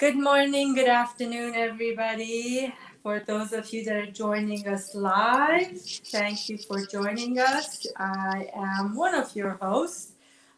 Good morning, good afternoon, everybody. For those of you that are joining us live, thank you for joining us. I am one of your hosts,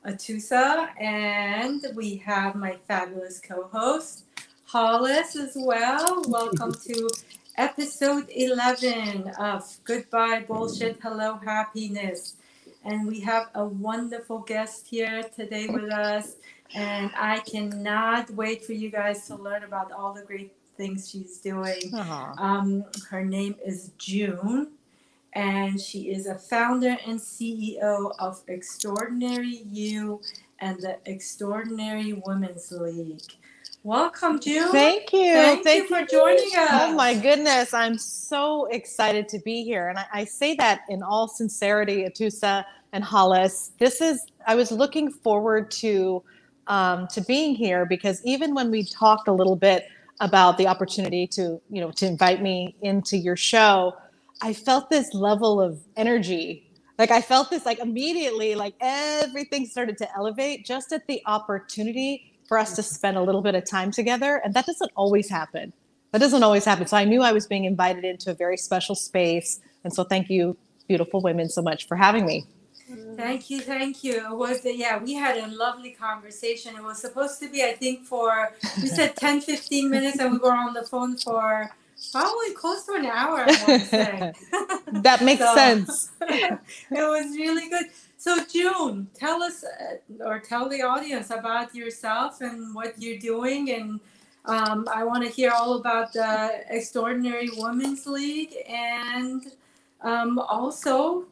Atusa, and we have my fabulous co host, Hollis, as well. Welcome to episode 11 of Goodbye Bullshit, Hello Happiness. And we have a wonderful guest here today with us. And I cannot wait for you guys to learn about all the great things she's doing. Um, her name is June, and she is a founder and CEO of Extraordinary You and the Extraordinary Women's League. Welcome, June. Thank you. Thank, Thank you for joining us. Oh my goodness, I'm so excited to be here, and I, I say that in all sincerity, Atusa and Hollis. This is I was looking forward to um, to being here because even when we talked a little bit about the opportunity to you know to invite me into your show, I felt this level of energy. Like I felt this like immediately, like everything started to elevate just at the opportunity for us to spend a little bit of time together. And that doesn't always happen. That doesn't always happen. So I knew I was being invited into a very special space. And so thank you, beautiful women, so much for having me. Thank you, thank you. It was yeah, we had a lovely conversation. It was supposed to be, I think, for we said 10, 15 minutes, and we were on the phone for probably close to an hour. that makes sense. it was really good. So, June, tell us uh, or tell the audience about yourself and what you're doing. And um, I want to hear all about the Extraordinary Women's League and um, also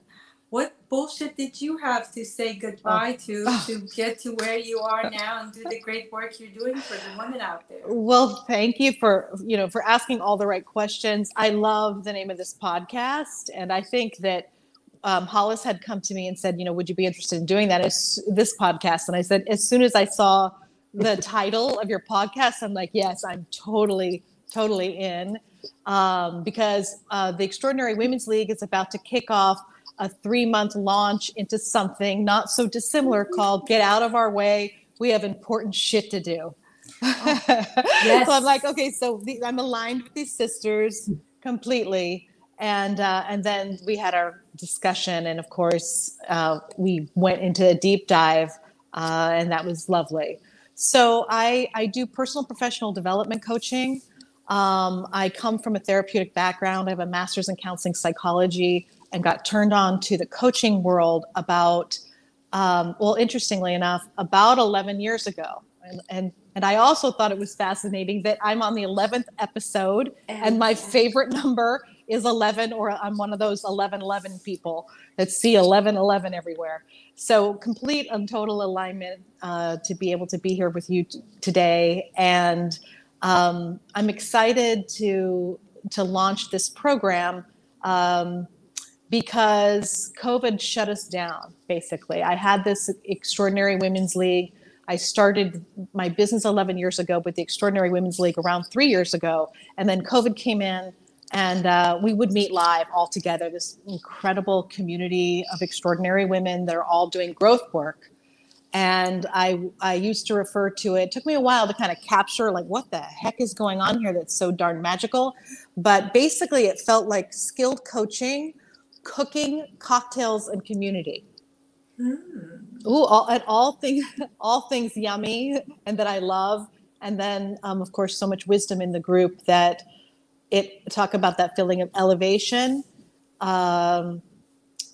bullshit did you have to say goodbye oh. to oh. to get to where you are now and do the great work you're doing for the women out there well thank you for you know for asking all the right questions i love the name of this podcast and i think that um, Hollis had come to me and said, you know, would you be interested in doing that? As, this podcast, and I said, as soon as I saw the title of your podcast, I'm like, yes, I'm totally, totally in, um, because uh, the Extraordinary Women's League is about to kick off a three month launch into something not so dissimilar called Get Out of Our Way. We have important shit to do. Oh, yes. so I'm like, okay, so the, I'm aligned with these sisters completely and uh, and then we had our discussion, and of course uh, we went into a deep dive, uh, and that was lovely. So I I do personal professional development coaching. Um, I come from a therapeutic background. I have a master's in counseling psychology, and got turned on to the coaching world about um, well, interestingly enough, about 11 years ago, and, and and I also thought it was fascinating that I'm on the 11th episode, and my favorite number is 11 or i'm one of those 11 11 people that see 11 11 everywhere. So complete and total alignment uh, to be able to be here with you t- today. And um, i'm excited to to launch this program um, because covid shut us down basically. I had this extraordinary women's league. I started my business 11 years ago with the Extraordinary Women's League around three years ago. And then COVID came in and uh, we would meet live all together this incredible community of extraordinary women that are all doing growth work. And i i used to refer to it, it took me a while to kind of capture like what the heck is going on here that's so darn magical? But basically it felt like skilled coaching cooking cocktails and community. Mm. Ooh, all, and all things all things yummy and that i love. And then um, of course so much wisdom in the group that it talk about that feeling of elevation. Um,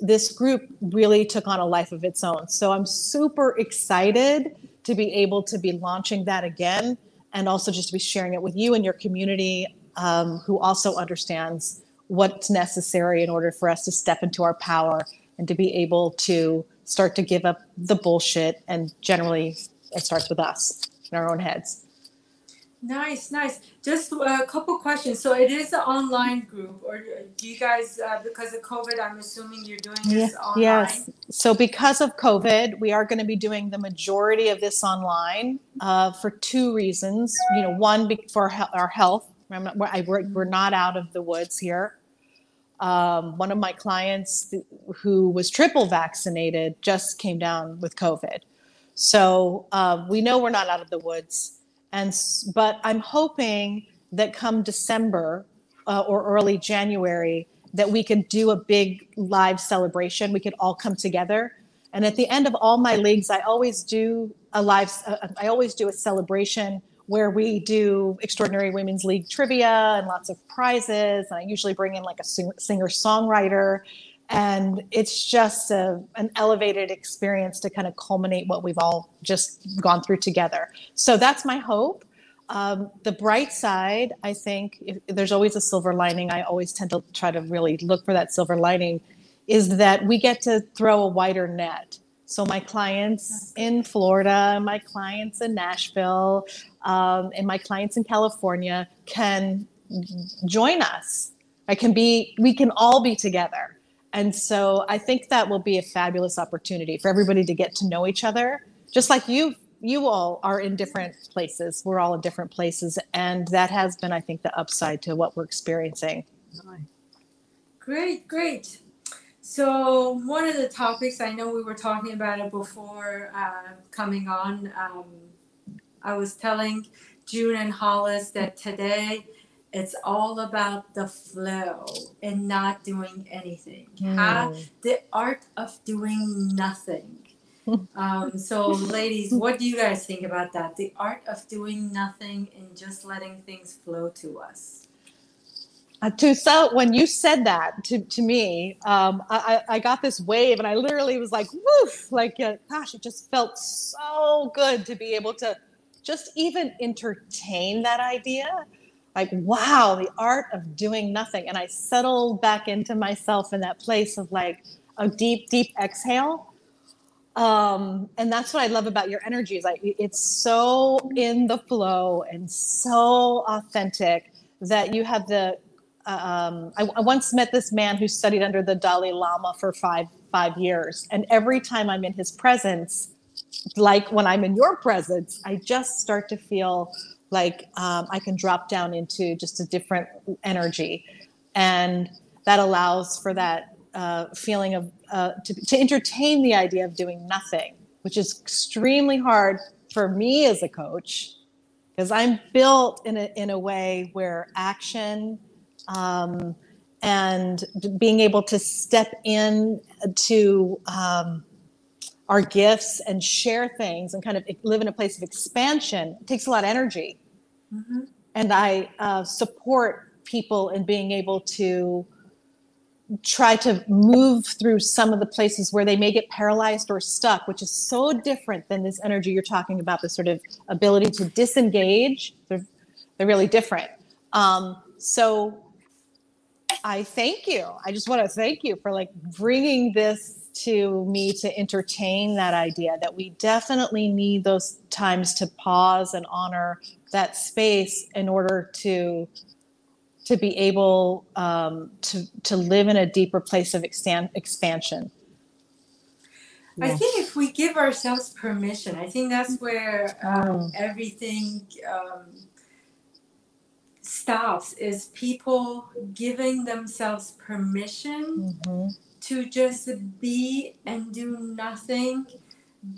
this group really took on a life of its own. So i'm super excited to be able to be launching that again and also just to be sharing it with you and your community um, who also understands what's necessary in order for us to step into our power and to be able to start to give up the bullshit and generally it starts with us in our own heads Nice, nice. Just a couple questions. So it is an online group, or do you guys, uh, because of COVID, I'm assuming you're doing this yeah, online? Yes. So because of COVID, we are going to be doing the majority of this online uh, for two reasons. You know, one for our health. Not, we're not out of the woods here. Um, one of my clients who was triple vaccinated just came down with COVID. So uh, we know we're not out of the woods and but I'm hoping that come December uh, or early January that we could do a big live celebration. We could all come together. And at the end of all my leagues, I always do a live. Uh, I always do a celebration where we do extraordinary women's league trivia and lots of prizes. And I usually bring in like a singer songwriter. And it's just a, an elevated experience to kind of culminate what we've all just gone through together. So that's my hope. Um, the bright side, I think, if, there's always a silver lining. I always tend to try to really look for that silver lining, is that we get to throw a wider net. So my clients in Florida, my clients in Nashville, um, and my clients in California can join us. I can be, we can all be together. And so I think that will be a fabulous opportunity for everybody to get to know each other, just like you you all are in different places. We're all in different places, and that has been, I think, the upside to what we're experiencing. Great, great. So one of the topics I know we were talking about it before uh, coming on. Um, I was telling June and Hollis that today it's all about the flow and not doing anything. Mm. How, the art of doing nothing. um, so, ladies, what do you guys think about that? The art of doing nothing and just letting things flow to us. Uh, to so when you said that to, to me, um, I, I got this wave and I literally was like, woof, like, uh, gosh, it just felt so good to be able to just even entertain that idea. Like, wow, the art of doing nothing. And I settled back into myself in that place of like a deep, deep exhale. Um, and that's what I love about your energy is like it's so in the flow and so authentic that you have the um, I, I, once met this man who studied under the Dalai Lama for five five years, and every time I'm in his presence, like when I'm in your presence, I just start to feel like um, I can drop down into just a different energy, and that allows for that uh, feeling of uh, to, to entertain the idea of doing nothing, which is extremely hard for me as a coach because I'm built in a in a way where action um, and being able to step in to um, our gifts and share things and kind of live in a place of expansion takes a lot of energy. Mm-hmm. And I uh, support people in being able to try to move through some of the places where they may get paralyzed or stuck, which is so different than this energy you're talking about, the sort of ability to disengage. They're, they're really different. Um, so I thank you. I just want to thank you for like bringing this to me to entertain that idea that we definitely need those times to pause and honor that space in order to to be able um, to to live in a deeper place of extan- expansion. I think if we give ourselves permission, I think that's where um, mm. everything um, stops is people giving themselves permission mm-hmm. to just be and do nothing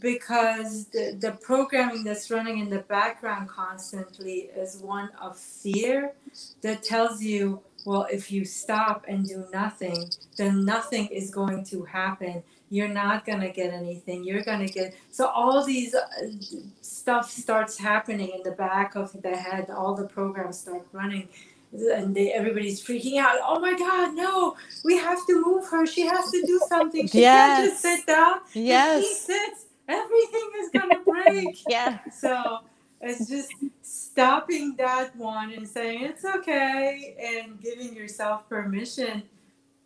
because the, the programming that's running in the background constantly is one of fear that tells you well if you stop and do nothing then nothing is going to happen you're not going to get anything you're going to get so all these uh, stuff starts happening in the back of the head all the programs start running and they, everybody's freaking out oh my god no we have to move her she has to do something she yes. can't just sit down yes if she sits everything is going to break. Yeah. So it's just stopping that one and saying it's okay and giving yourself permission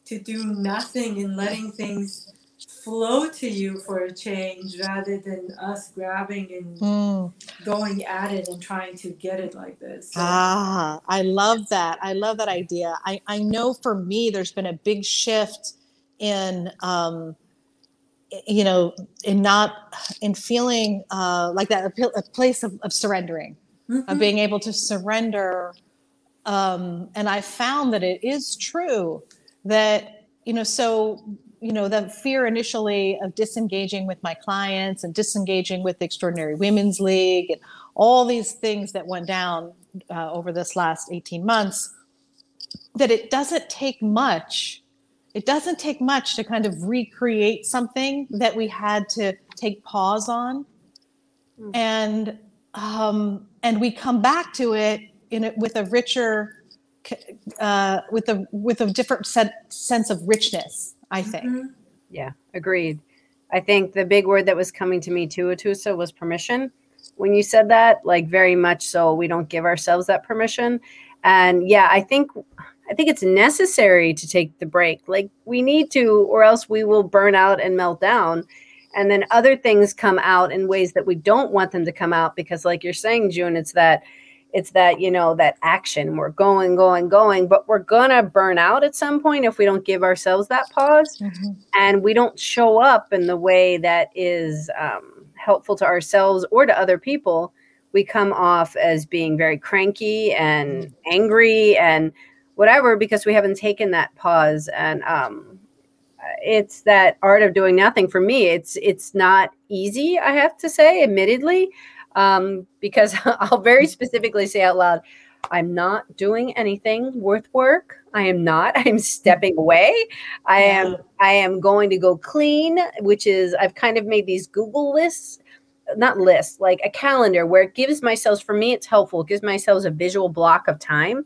to do nothing and letting things flow to you for a change rather than us grabbing and mm. going at it and trying to get it like this. So. Ah, I love that. I love that idea. I, I know for me, there's been a big shift in, um, you know, in not, in feeling uh, like that, a, a place of, of surrendering, mm-hmm. of being able to surrender. Um, and I found that it is true that, you know, so you know the fear initially of disengaging with my clients and disengaging with the extraordinary women's league and all these things that went down uh, over this last 18 months that it doesn't take much it doesn't take much to kind of recreate something that we had to take pause on mm. and um, and we come back to it in it with a richer uh, with a with a different set, sense of richness i think. Mm-hmm. yeah agreed. I think the big word that was coming to me too atusa was permission. When you said that like very much so we don't give ourselves that permission. And yeah i think i think it's necessary to take the break. Like we need to or else we will burn out and melt down. And then other things come out in ways that we don't want them to come out because like you're saying june it's that it's that you know that action. We're going going going but we're gonna burn out at some point if we don't give ourselves that pause. Mm-hmm. and we don't show up in the way that is um, helpful to ourselves or to other people. We come off as being very cranky and angry and whatever because we haven't taken that pause. And um, it's that art of doing nothing for me. It's it's not easy i have to say admittedly um, because I'll very specifically say out loud, I'm not doing anything worth work. I am not. I'm stepping away. I yeah. am I am going to go clean, which is I've kind of made these Google lists, not lists, like a calendar where it gives myself for me it's helpful. It gives myself a visual block of time.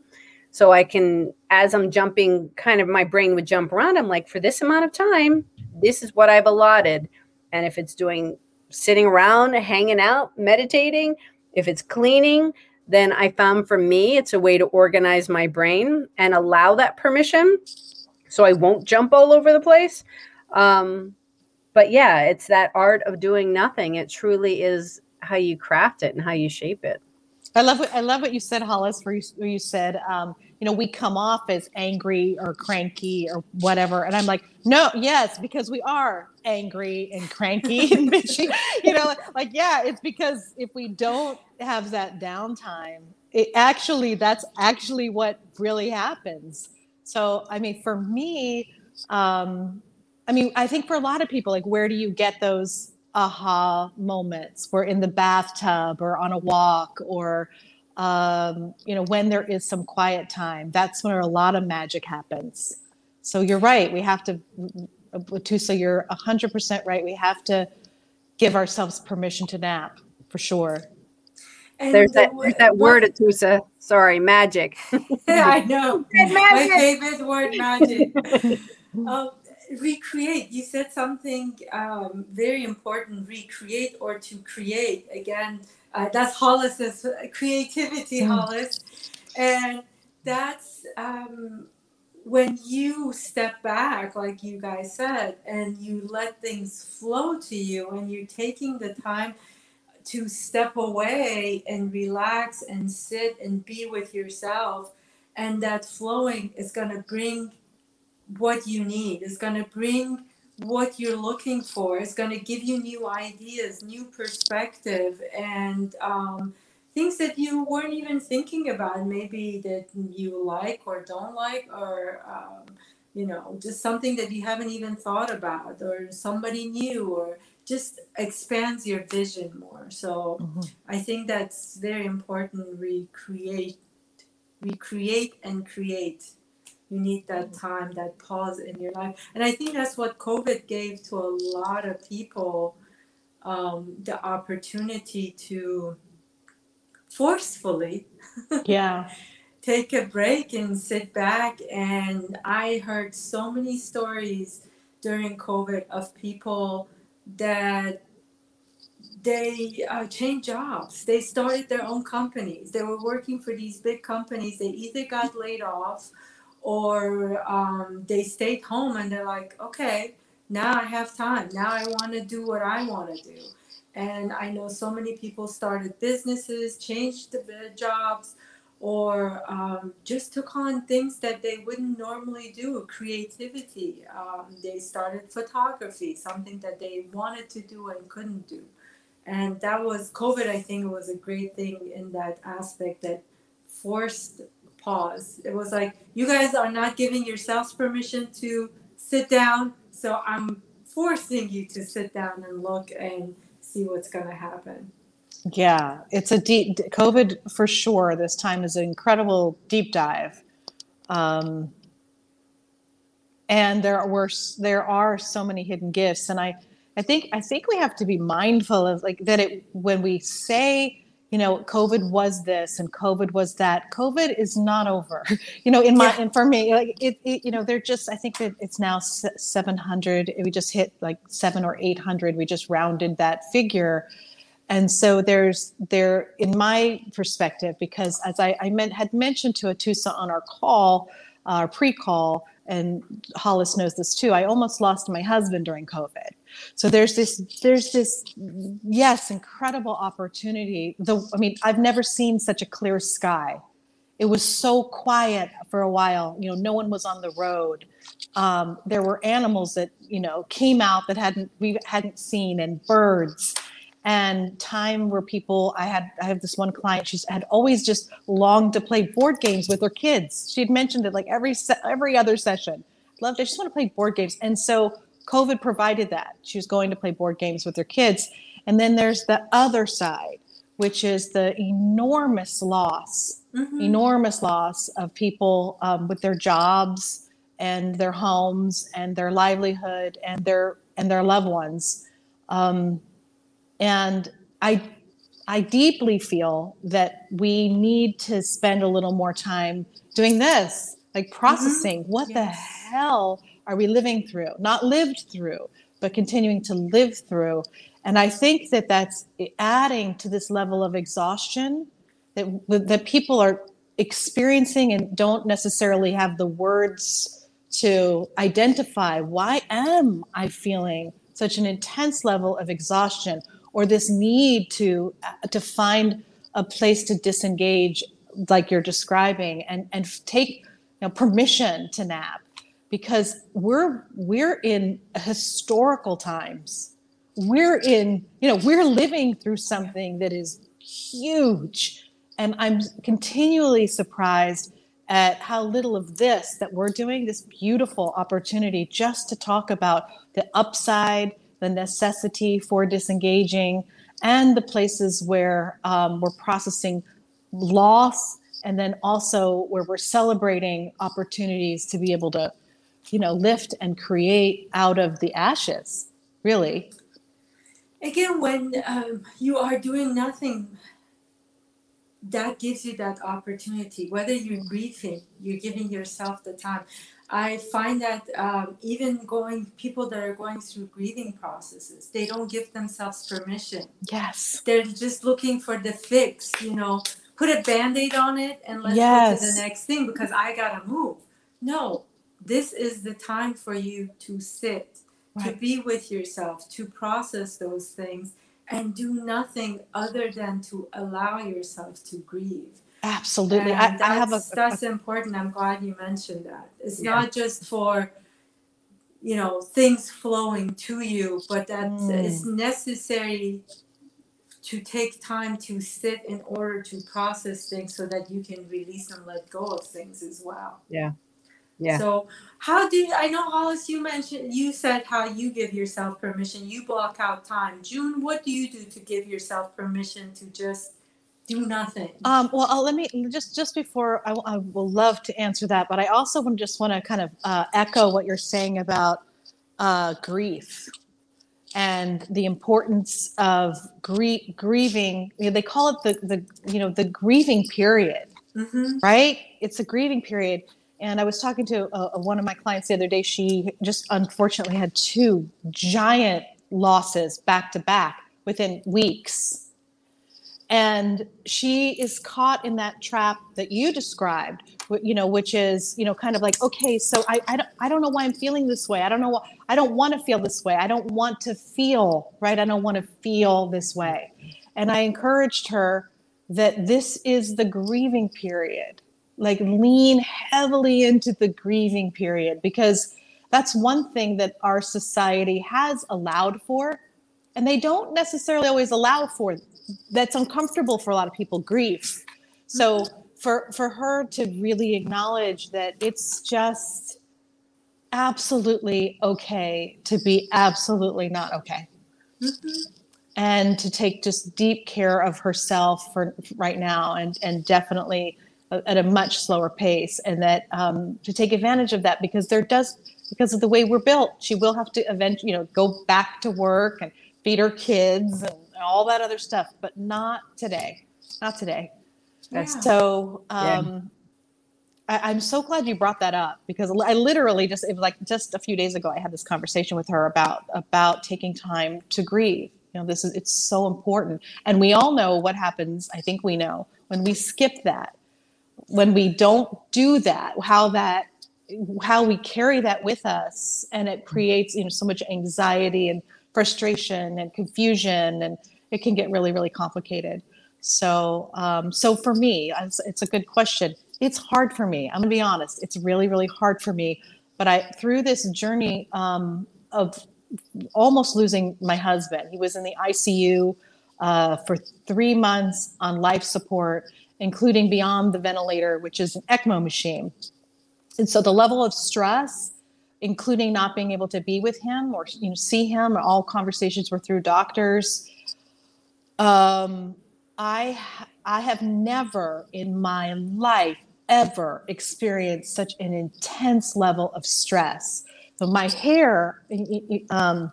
So I can as I'm jumping kind of my brain would jump around. I'm like for this amount of time, this is what I've allotted. And if it's doing sitting around, hanging out, meditating, if it's cleaning, then I found for me it's a way to organize my brain and allow that permission so I won't jump all over the place. Um, but yeah, it's that art of doing nothing. It truly is how you craft it and how you shape it. I love what I love what you said, Hollis. Where you, where you said, um, you know, we come off as angry or cranky or whatever, and I'm like, no, yes, because we are angry and cranky and bitchy. You know, like, like yeah, it's because if we don't have that downtime, it actually that's actually what really happens. So, I mean, for me, um, I mean, I think for a lot of people, like, where do you get those aha moments We're in the bathtub or on a walk or um, you know when there is some quiet time that's where a lot of magic happens so you're right we have to Tusa, you're 100% right we have to give ourselves permission to nap for sure and there's the, that there's that word Atusa. Sorry, magic. I know. My favorite word, magic. um, recreate. You said something um, very important recreate or to create. Again uh, that's hollis's creativity mm. hollis. And that's um, when you step back like you guys said and you let things flow to you and you're taking the time to step away and relax and sit and be with yourself and that flowing is going to bring what you need. It's going to bring what you're looking for. It's going to give you new ideas, new perspective, and um, things that you weren't even thinking about. Maybe that you like or don't like, or um, you know, just something that you haven't even thought about, or somebody new, or just expands your vision more. So mm-hmm. I think that's very important. Recreate, recreate, and create you need that time, that pause in your life. And I think that's what COVID gave to a lot of people um, the opportunity to forcefully yeah. take a break and sit back. And i heard so many stories during covid of people that they uh, changed jobs. They started their own companies. They were working for these big companies. They either got laid off or um, they stayed home and they're like, okay, now I have time. Now I want to do what I want to do. And I know so many people started businesses, changed the jobs, or um, just took on things that they wouldn't normally do creativity. Um, they started photography, something that they wanted to do and couldn't do. And that was COVID, I think, was a great thing in that aspect that forced pause. It was like, you guys are not giving yourselves permission to sit down, so I'm forcing you to sit down and look and see what's going to happen. Yeah, it's a deep COVID for sure. This time is an incredible deep dive. Um, and there were there are so many hidden gifts and i i think i think we have to be mindful of like that it when we say you know covid was this and covid was that. Covid is not over. You know in my yeah. and for me like it, it, you know they're just i think that it's now 700 we just hit like 7 or 800 we just rounded that figure. And so there's there in my perspective because as i, I meant, had mentioned to atusa on our call our pre-call and Hollis knows this too. I almost lost my husband during COVID. So there's this, there's this, yes, incredible opportunity. The, I mean, I've never seen such a clear sky. It was so quiet for a while. You know, no one was on the road. Um, there were animals that you know came out that hadn't we hadn't seen, and birds and time where people i had i have this one client she's had always just longed to play board games with her kids. She had mentioned it like every every other session. Loved i just want to play board games. And so covid provided that. She was going to play board games with her kids. And then there's the other side which is the enormous loss mm-hmm. enormous loss of people um, with their jobs and their homes and their livelihood and their and their loved ones. Um, and I I deeply feel that we need to spend a little more time doing this, like processing mm-hmm. what yes. the hell are we living through? Not lived through, but continuing to live through. And I think that that's adding to this level of exhaustion that that people are experiencing and don't necessarily have the words to identify why am I feeling such an intense level of exhaustion? Or this need to uh, to find a place to disengage like you're describing and and take you know, permission to nap. Because we're we're in historical times. We're in you know we're living through something that is huge. And i'm continually surprised at how little of this that we're doing this beautiful opportunity just to talk about the upside the necessity for disengaging, and the places where um, we're processing loss, and then also where we're celebrating opportunities to be able to, you know, lift and create out of the ashes, really. Again, when um, you are doing nothing, that gives you that opportunity. Whether you're grieving, you're giving yourself the time. I find that um, even going people that are going through grieving processes, they don't give themselves permission. Yes, they're just looking for the fix. You know, put a band-aid on it and let's yes. go to the next thing because I gotta move. No, this is the time for you to sit, right. to be with yourself, to process those things, and do nothing other than to allow yourself to grieve Absolutely. I, I, have a that's a, important. I'm glad you mentioned that. It's yeah. not just for you know things flowing to you, but that mm. it's necessary to take time to sit in order to process things so that you can release and let go of things as well. Yeah. Yeah. So how do you, I know Hollis you mentioned you said how you give yourself permission. You block out time. June, what do you do to give yourself permission to just do nothing. Um, well, I'll, let me just just before I, I, will love to answer that, but I also want just want to kind of uh, echo what you're saying about uh, grief and the importance of grie- grieving. You know, they call it the the you know the grieving period, mm-hmm. right? It's a grieving period. And I was talking to uh, one of my clients the other day. She just unfortunately had two giant losses back to back within weeks and she is caught in that trap that you described you know which is you know kind of like okay so i i don't, I don't know why i'm feeling this way. I don't know i don't want to feel this way. I don't want to feel right? I don't want to feel this way. And i encouraged her that this is the grieving period. Like lean heavily into the grieving period because that's one thing that our society has allowed for and they don't necessarily always allow for that's uncomfortable for a lot of people grief so mm-hmm. for for her to really acknowledge that it's just absolutely okay to be absolutely not okay mm-hmm. and to take just deep care of herself for right now and and definitely at a much slower pace and that um, to take advantage of that because there does because of the way we're built she will have to eventually you know go back to work and feed her kids and all that other stuff but not today not today Yeah. so um, I, I'm so glad you brought that up because I literally just it was like just a few days ago I had this conversation with her about about taking time to grieve. You know, this is it's so important, and we all know what happens. I think we know when we skip that, when we don't do that, how that how we carry that with us, and it creates you know so much anxiety and frustration and confusion, and it can get really really complicated. So, um, so for me, it's, it's a good question. It's hard for me. I'm gonna be honest. It's really, really hard for me. But I, through this journey um, of almost losing my husband, he was in the ICU uh, for three months on life support, including beyond the ventilator, which is an ECMO machine. And so the level of stress, including not being able to be with him or you know see him, all conversations were through doctors. Um, I I have never in my life ever experienced such an intense level of stress. So my hair, um,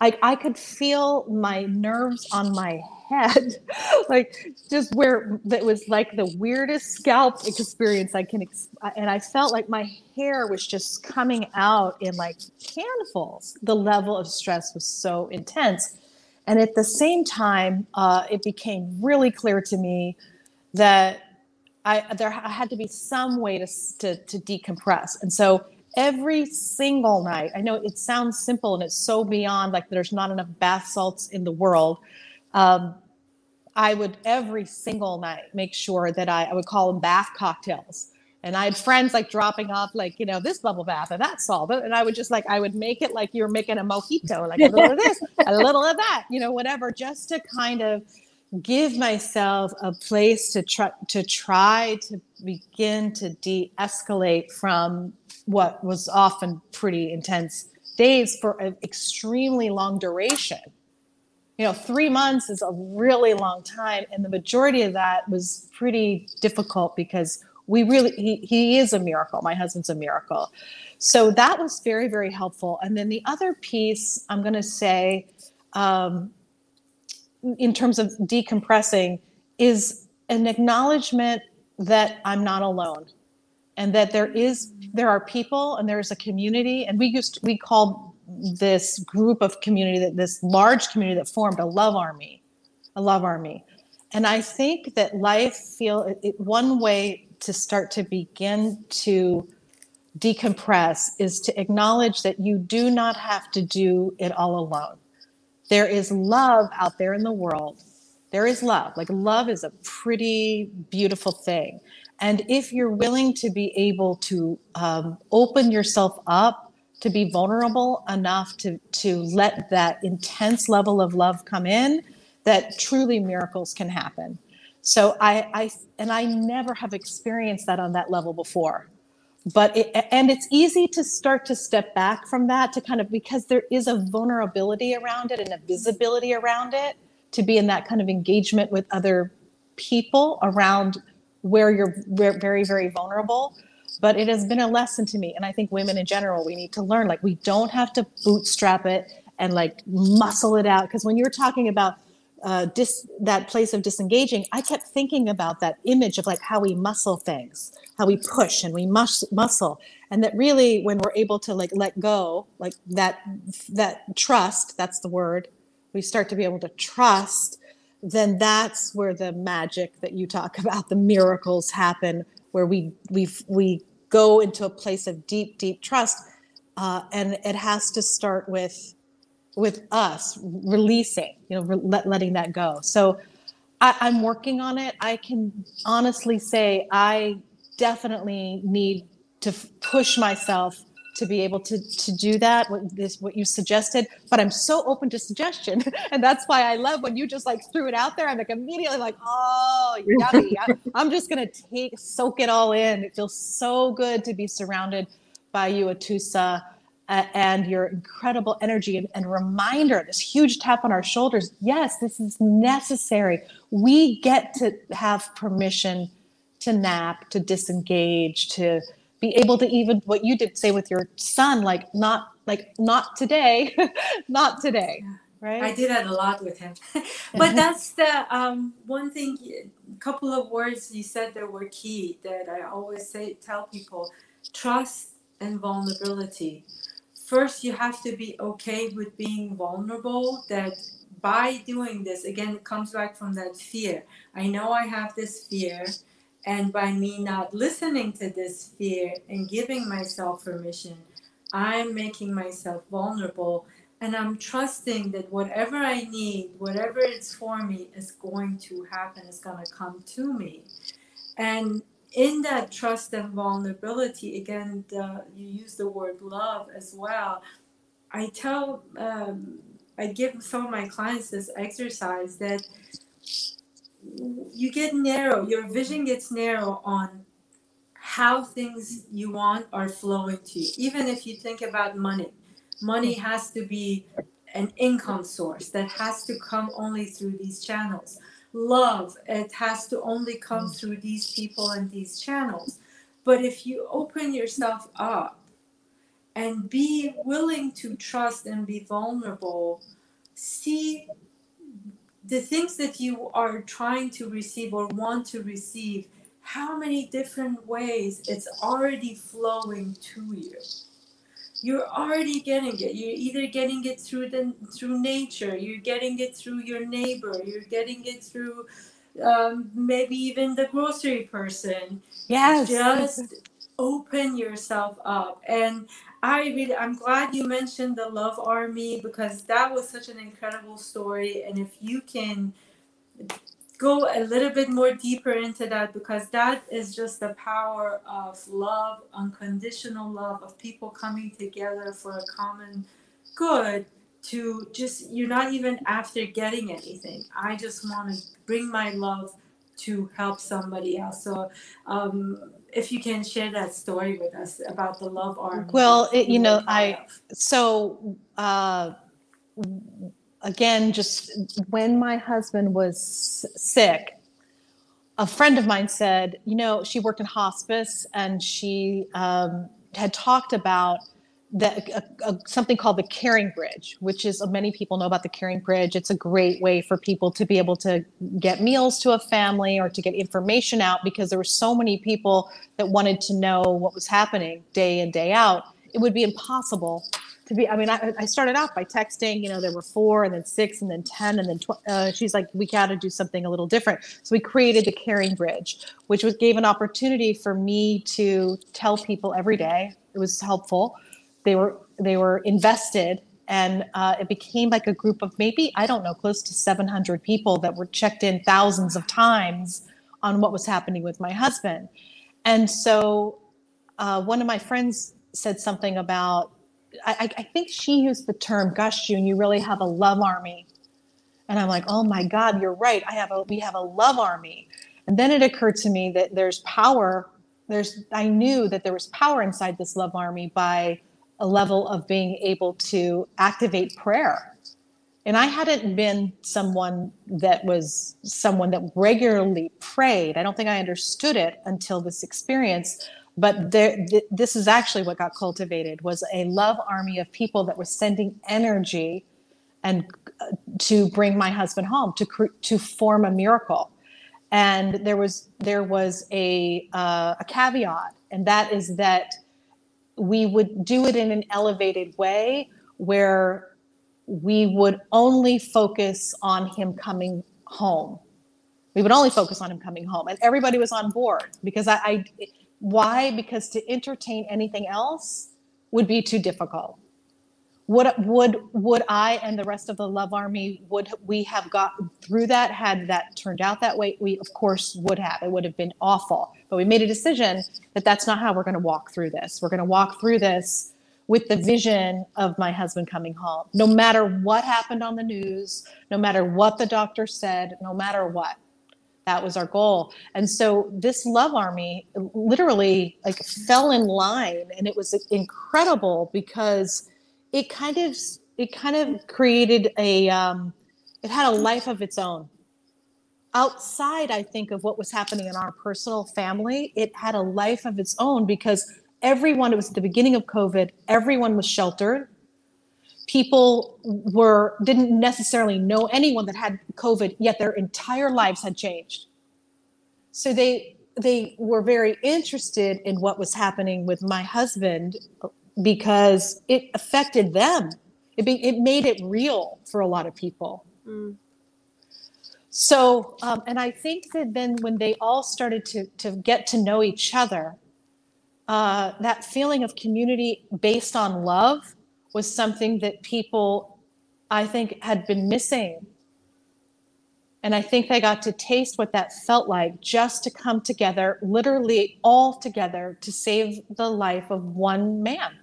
I I could feel my nerves on my head, like just where that was like the weirdest scalp experience I can, and I felt like my hair was just coming out in like handfuls. The level of stress was so intense. And at the same time, uh, it became really clear to me that I there had to be some way to, to, to decompress. And so every single night, I know it sounds simple and it's so beyond like there's not enough bath salts in the world. Um, I would every single night make sure that I, I would call them bath cocktails and I had friends like dropping off like you know this bubble bath and that salt, and I would just like I would make it like you're making a mojito, like a little of this, a little of that, you know, whatever, just to kind of give myself a place to try to try to begin to de-escalate from what was often pretty intense days for an extremely long duration. You know, three months is a really long time, and the majority of that was pretty difficult because we really he, he is a miracle. My husband's a miracle. So that was very very helpful. And then the other piece i'm going to say um, in terms of decompressing is an acknowledgement that i'm not alone and that there is there are people and there is a community. And we used we called this group of community that this large community that formed a love army a love army and i think that life feel it, one way to start to begin to decompress is to acknowledge that you do not have to do it all alone. There is love out there in the world. There is love. Like, love is a pretty beautiful thing. And if you're willing to be able to um, open yourself up, to be vulnerable enough to, to let that intense level of love come in, that truly miracles can happen. So I, I and I never have experienced that on that level before. But it, and it's easy to start to step back from that to kind of because there is a vulnerability around it and a visibility around it to be in that kind of engagement with other people around where you're very very vulnerable but it has been a lesson to me and i think women in general we need to learn like we don't have to bootstrap it and like muscle it out because when you're talking about uh, dis, that place of disengaging, I kept thinking about that image of like how we muscle things, how we push and we mus- muscle, and that really when we're able to like let go, like that that trust, that's the word, we start to be able to trust. Then that's where the magic that you talk about, the miracles happen, where we we we go into a place of deep deep trust, uh, and it has to start with with us releasing, you know, re- letting that go. So I, I'm working on it. I can honestly say I definitely need to f- push myself to be able to to do that what this what you suggested but i'm so open to suggestion and that's why i love when you just like threw it out there i'm like immediately like oh yummy i'm just gonna take soak it all in it feels so good to be surrounded by you atusa uh, and your incredible energy and, and reminder, this huge tap on our shoulders. Yes, this is necessary. We get to have permission to nap, to disengage, to be able to even what you did say with your son, like not like not today, not today. Right. I did that a lot with him. but that's the um, one thing, a couple of words you said that were key that I always say, tell people trust and vulnerability. First, you have to be okay with being vulnerable, that by doing this, again, it comes back from that fear. I know I have this fear. And by me not listening to this fear and giving myself permission, I'm making myself vulnerable and I'm trusting that whatever I need, whatever it's for me, is going to happen, is going to come to me. And in that trust and vulnerability, again, the, you use the word love as well. I tell, um, I give some of my clients this exercise that you get narrow, your vision gets narrow on how things you want are flowing to you. Even if you think about money, money has to be an income source that has to come only through these channels. Love, it has to only come mm. through these people and these channels. But if you open yourself up and be willing to trust and be vulnerable, see the things that you are trying to receive or want to receive, how many different ways it's already flowing to you. You're already getting it. You're either getting it through the through nature, you're getting it through your neighbor, you're getting it through um, maybe even the grocery person. Yes. Just open yourself up and I really, I'm glad you mentioned the Love Army because that was such an incredible story. And if you can go a little bit more deeper into that, because that is just the power of love, unconditional love, of people coming together for a common good. To just, you're not even after getting anything. I just want to bring my love to help somebody else. So, um, if you can share that story with us about the love army. Well, it, you know, I so uh, again, just when my husband was sick, a friend of mine said, you know, she worked in hospice and she um, had talked about that a, a, something called the CaringBridge which is many people know about the CaringBridge. It's a great way for people to be able to get meals to a family or to get information out because there were so many people that wanted to know what was happening day in day out. It would be impossible to be i mean i, I started out by texting you know there were four and then six and then ten and then tw- uh, she's like we got to do something a little different. So we created the CaringBridge which was gave an opportunity for me to tell people every day. It was helpful they were they were invested and uh, it became like a group of maybe i don't know close to 700 people that were checked in thousands of times on what was happening with my husband. And so uh, one of my friends said something about I, I think she used the term gosh june you really have a love army. And i'm like oh my god you're right. I have a we have a love army. And then it occurred to me that there's power there's i knew that there was power inside this love army by a level of being able to activate prayer. And I hadn't been someone that was someone that regularly prayed. I don't think I understood it until this experience. But there, th- this is actually what got cultivated was a love army of people that were sending energy and uh, to bring my husband home to cr- to form a miracle. And there was there was a uh, a caveat, and that is that we would do it in an elevated way where we would only focus on him coming home. We would only focus on him coming home, and everybody was on board because I, I why? Because to entertain anything else would be too difficult would would would I and the rest of the Love Army would we have gotten through that had that turned out that way? We of course would have. It would have been awful, but we made a decision that that's not how we're going to walk through this. We're going to walk through this with the vision of my husband coming home. No matter what happened on the news, no matter what the doctor said, no matter what. that was our goal and so this love army literally like fell in line and it was incredible because it kind of it kind of created a um, it had a life of its own. Outside i think of what was happening in our personal family it had a life of its own because everyone it was at the beginning of covid everyone was sheltered. People were didn't necessarily know anyone that had covid yet their entire lives had changed. So they they were very interested in what was happening with my husband because it affected them it, be, it made it real for a lot of people mm. so um, and i think that then when they all started to to get to know each other uh, that feeling of community based on love was something that people, I think, had been missing. And I think they got to taste what that felt like just to come together, literally all together, to save the life of one man.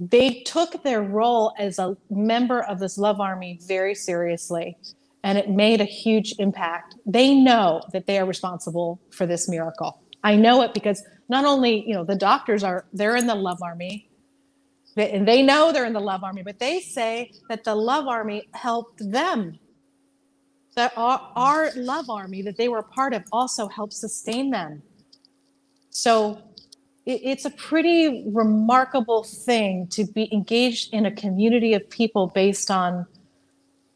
They took their role as a member of this love army very seriously, and it made a huge impact. They know that they are responsible for this miracle. I know it because not only, you know, the doctors are, they're in the love army, and they know they're in the love army, but they say that the love army helped them. That our, our love army that they were part of also helped sustain them. So it, it's a pretty remarkable thing to be engaged in a community of people based on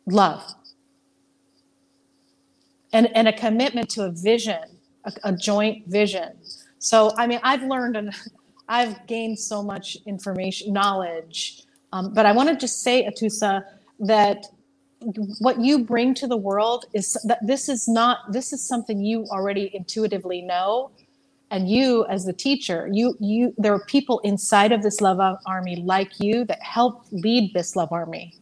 love and, and a commitment to a vision, a, a joint vision. So, I mean, I've learned, and I've gained so much information, knowledge. Um, but I want to just say, Atusa, that what you bring to the world is that this is not this is something you already intuitively know and you as the teacher you you there are people inside of this love army like you that help lead this love army.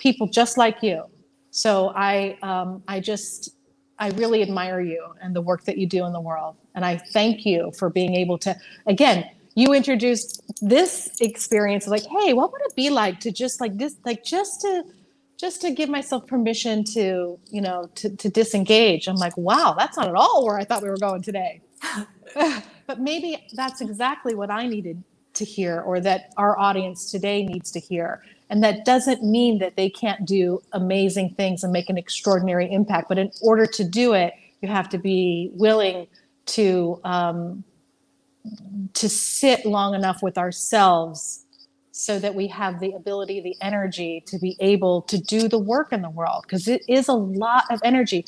People just like you. So i um, i just i really admire you and the work that you do in the world. And I thank you for being able to, again, you introduced this experience like, hey, what would it be like to just like this, like just to, just to give myself permission to, you know, to, to disengage. I'm like, wow, that's not at all where I thought we were going today. but maybe that's exactly what I needed to hear or that our audience today needs to hear. And that doesn't mean that they can't do amazing things and make an extraordinary impact. But in order to do it, you have to be willing to um, to sit long enough with ourselves so that we have the ability the energy to be able to do the work in the world because it is a lot of energy.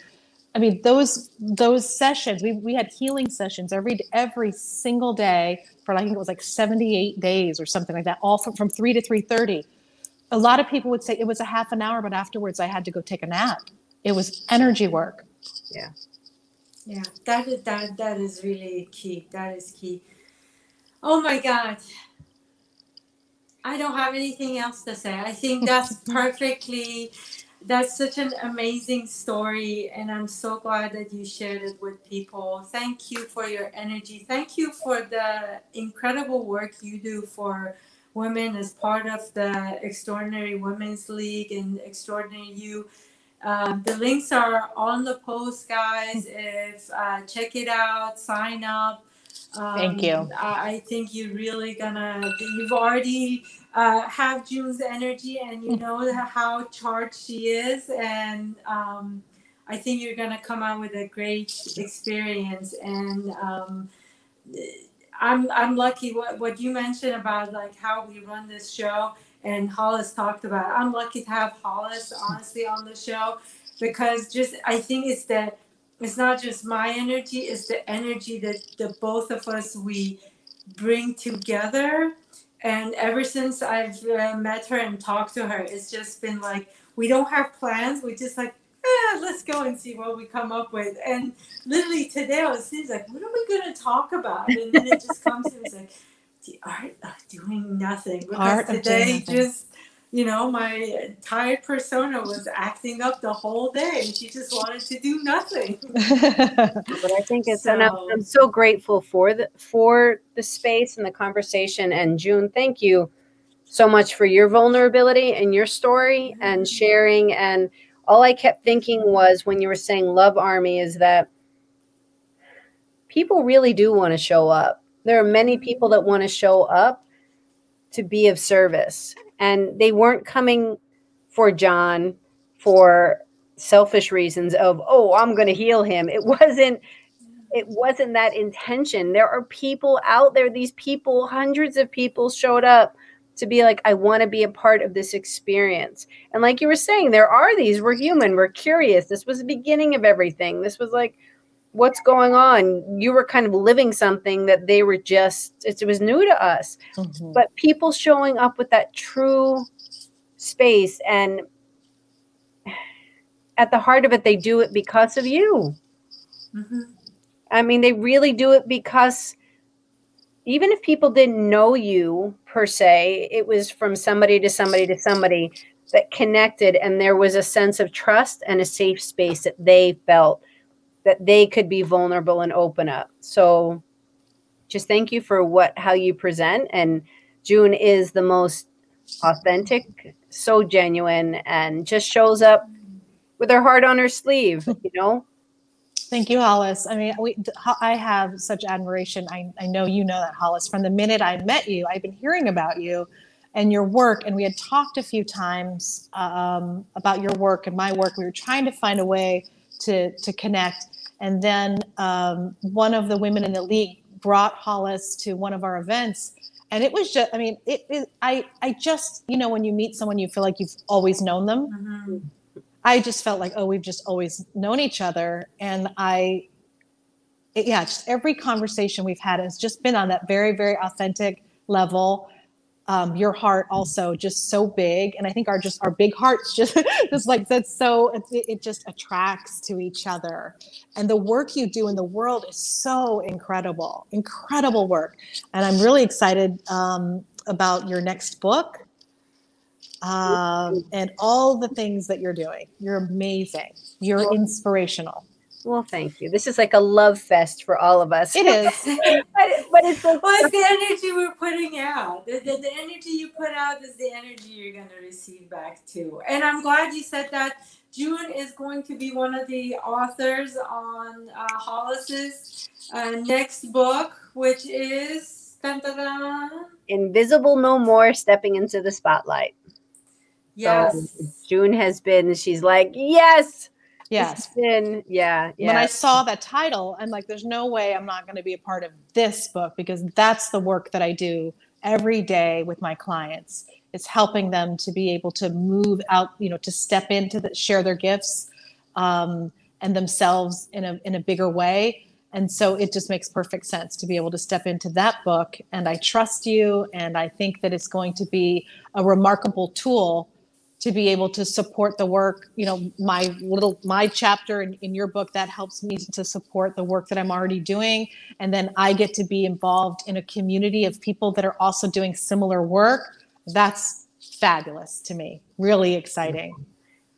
I mean those those sessions we, we had healing sessions every every single day for i think it was like 78 days or something like that all from, from 3 to 3.30 a lot of people would say it was a half an hour but afterwards i had to go take a nap. It was energy work. Yeah. Yeah that is that that is really key that is key. Oh my god i don't have anything else to say i think that's perfectly that's such an amazing story and i'm so glad that you shared it with people thank you for your energy thank you for the incredible work you do for women as part of the extraordinary women's league and extraordinary you um, the links are on the post, guys. If uh, check it out, sign up. Um, Thank you. I, I, think you're really gonna. You've already uh, have June's energy, and you know how charged she is, and um, I think you're gonna come out with a great experience. And um, I'm I'm lucky. What what you mentioned about like how we run this show and Hollis talked about. I'm lucky to have Hollis honestly on the show because just I think it's that it's not just my energy, it's the energy that the both of us we bring together. And ever since I've uh, met her and talked to her, it's just been like we don't have plans. We just like eh, let's go and see what we come up with. And literally today I was thinking like, what are we gonna talk about? And then it just comes to me like the art of doing nothing. Because art today just you know, my tired persona was acting up the whole day and she just wanted to do nothing. but I think it's so, and I'm, I'm so grateful for the for the space and the conversation. And June, thank you so much for your vulnerability and your story and mm-hmm. sharing and all I kept thinking was when you were saying love army is that people really do want to show up. There are many people that want to show up to be of service, and they weren't coming for John for selfish reasons of oh i'm going to heal him. It wasn't it wasn't that intention. There are people out there these people hundreds of people showed up to be like i want to be a part of this experience. And like you were saying there are these we're human we're curious. This was the beginning of everything. This was like what's going on you were kind of living something that they were just it was new to us Mhm. but people showing up with that true space and at the heart of it they do it because of you Mhm. i mean they really do it because even if people didn't know you per se it was from somebody to somebody to somebody that connected and there was a sense of trust and a safe space that they felt that they could be vulnerable and open up so just thank you for what how you present and june is the most authentic so genuine and just shows up with her heart on her sleeve you know Thank you, Hollis. I mean, we, I have such admiration. I, I know you know that, Hollis. From the minute I met you, I've been hearing about you and your work, and we had talked a few times um, about your work and my work. We were trying to find a way to to connect, and then um, one of the women in the league brought Hollis to one of our events, and it was just. I mean, it, it I I just you know when you meet someone, you feel like you've always known them. Mhm. I just felt like, oh, we've just always known each other. And I, it- yeah, just every conversation we've had has just been on that very, very authentic level. Um, your heart also just so big, and I think our just our big hearts just just like that's so it, it just attracts to each other. And the work you do in the world is so incredible, incredible work. And I'm really excited um, about your next book um, and all the things that you're doing. You're amazing. You're inspirational. Well thank you this is like a love fest for all of us It is. but, but it's like Well, it's the energy we're putting out. The, the, the energy you put out is the energy you're going to receive back too. And I'm glad you said that. June is going to be one of the authors on uh, Hollis's uh, next book, which is. Dun, dun, dun. invisible no more stepping into the spotlight Yes. june has been she's like yes Yes. Been yeah yeah When I saw that title, I'm like, there's no way I'm not going to be a part of this book because that's the work that I do every day with my clients. It's helping them to be able to move out, you know, to step into the, share their gifts um, and themselves in a in a bigger way. And so it just makes perfect sense to be able to step into that book. And I trust you, and I think that it's going to be a remarkable tool to be able to support the work you know my little my chapter in, in your book that helps me to support the work that i'm already doing and then i get to be involved in a community of people that are also doing similar work that's fabulous to me really exciting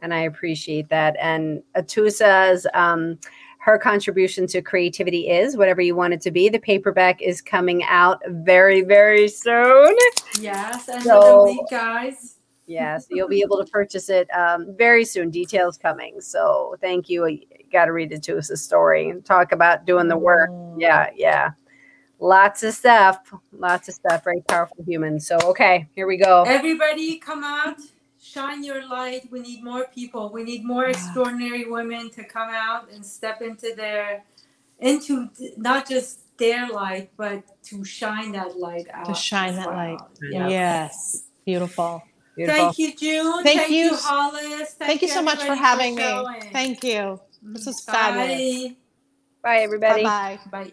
and I appreciate that. And Atusa's um, her contribution to creativity is whatever you want it to be. The paperback is coming out very, very soon. Yes. And So- the week, guys. Yeah, so you'll be able to purchase it um, very soon. Details coming. So thank you. You got to read it to us a story and talk about doing the work. Mm. Yeah, yeah. Lots of stuff. Lots of stuff. Very powerful humans. So okay, here we go. Everybody come out, shine your light. We need more people. We need more Yeah. extraordinary women to come out and step into their into not just their light, but to shine that light out. To shine that well. light. Yes. yes beautiful Beautiful. Thank you, June. Thank you. Hollis. thank, you so much for everybody having me thank you This was mm-hmm. Bye. fabulous. Bye, everybody. bye bye Bye.